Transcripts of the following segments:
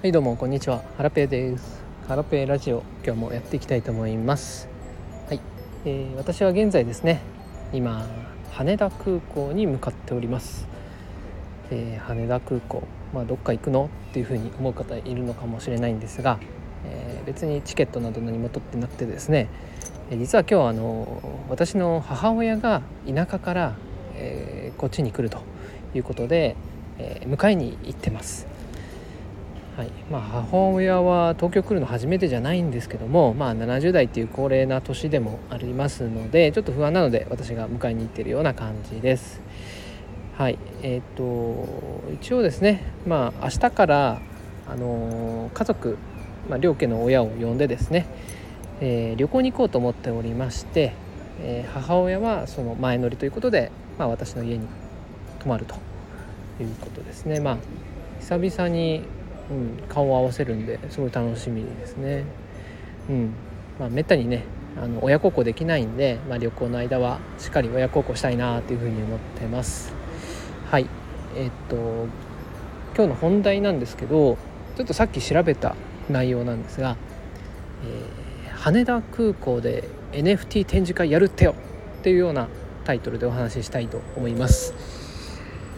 はいどうもこんにちは。ハラペーです。ハラペーラジオ今日もやっていきたいと思います。はい、えー、私は現在ですね今羽田空港に向かっております、えー、羽田空港。まあどっか行くのっていうふうに思う方いるのかもしれないんですが、えー、別にチケットなど何も取ってなくてですね実は今日あの私の母親が田舎から、えー、こっちに来るということで、えー、迎えに行ってます。はいまあ、母親は東京来るの初めてじゃないんですけども、まあ、70代っていう高齢な年でもありますのでちょっと不安なので私が迎えに行ってるような感じです。はいえーと、一応ですね、まあ、明日から、あの、家族、まあ、両家の親を呼んでですね、えー、旅行に行こうと思っておりまして、えー、母親はその前乗りということで、まあ、私の家に泊まるということですね。まあ久々にうん、顔を合わせるんですごい楽しみですね。うんまあ、めったにねあの親孝行できないんで、まあ、旅行の間はしっかり親孝行したいなというふうに思ってます。はいえ、っと今日の本題なんですけどちょっとさっき調べた内容なんですが、えー、羽田空港で NFT 展示会やるってよっていうようなタイトルでお話ししたいと思います。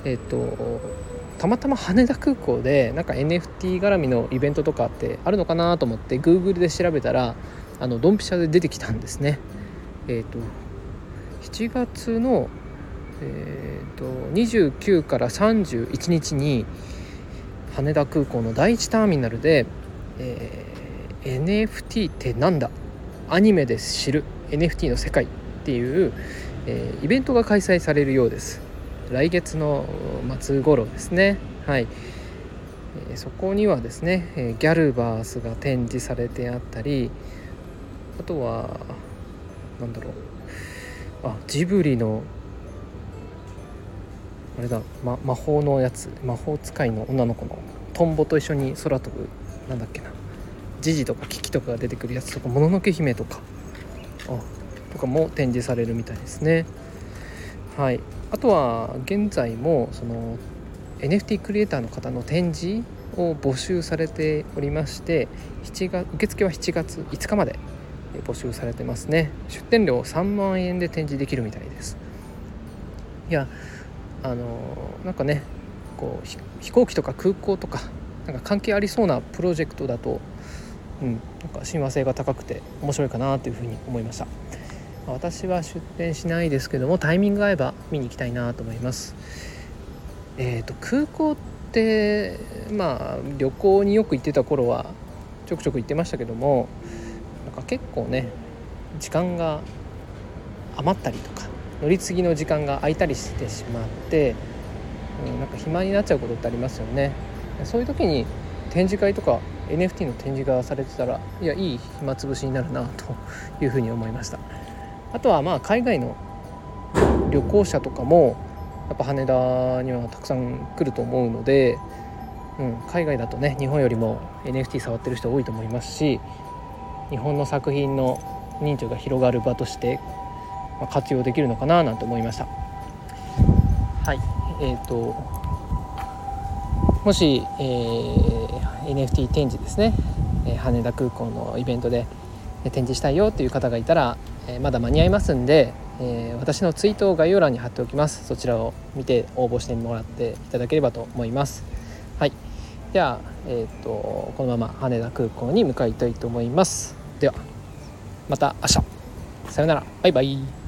えっとたまたま羽田空港でなんか NFT 絡みのイベントとかってあるのかなと思って Google で調べたらあのドンピシャで出てきたんですね。えっ、ー、と7月の、えーと、29から31日に羽田空港の第一ターミナルで、えー、NFT ってなんだ？アニメで知る NFT の世界っていう、えー、イベントが開催されるようです。来月の末頃ですね。はい、え、そこにはですね、え、ギャルバースが展示されてあったりあとは何だろう。あジブリのあれだ、ま、魔法のやつ魔法使いの女の子のトンボと一緒に空飛ぶなんだっけな。ジジとかキキとかが出てくるやつとかもののけ姫とか。あとかも展示されるみたいですね。はい。あとは現在もその NFT クリエイターの方の展示を募集されておりまして7月受付は7月5日まで募集されてますね。出店料3万円で展示できるみたいです。いやあのなんかねこう飛行機とか空港とかなんか関係ありそうなプロジェクトだと、うん、なんか親和性が高くて面白いかなというふうに思いました。私は出店しないですけどもタイミング合えば見に行きたいなと思います。えーと、空港ってまあ旅行によく行ってた頃はちょくちょく行ってましたけどもなんか結構ね時間が余ったりとか乗り継ぎの時間が空いたりしてしまって、うん、なんか暇になっちゃうことってありますよね。そういう時に展示会とか NFT の展示がされてたらいやいい暇つぶしになるなというふうに思いました。あとはまあ海外の旅行者とかもやっぱ羽田にはたくさん来ると思うので、うん、海外だとね日本よりも NFT 触ってる人多いと思いますし日本の作品の認知が広がる場として、活用できるのかななんて思いました。はいえーと、もし、えー、NFT 展示ですね、羽田空港のイベントで展示したいよっていう方がいたら、え、まだ間に合いますんでえー、私のツイートを概要欄に貼っておきます。そちらを見て応募してもらっていただければと思います。はい。では、えーと、このまま羽田空港に向かいたいと思います。ではまた明日。さよなら。バイバイ。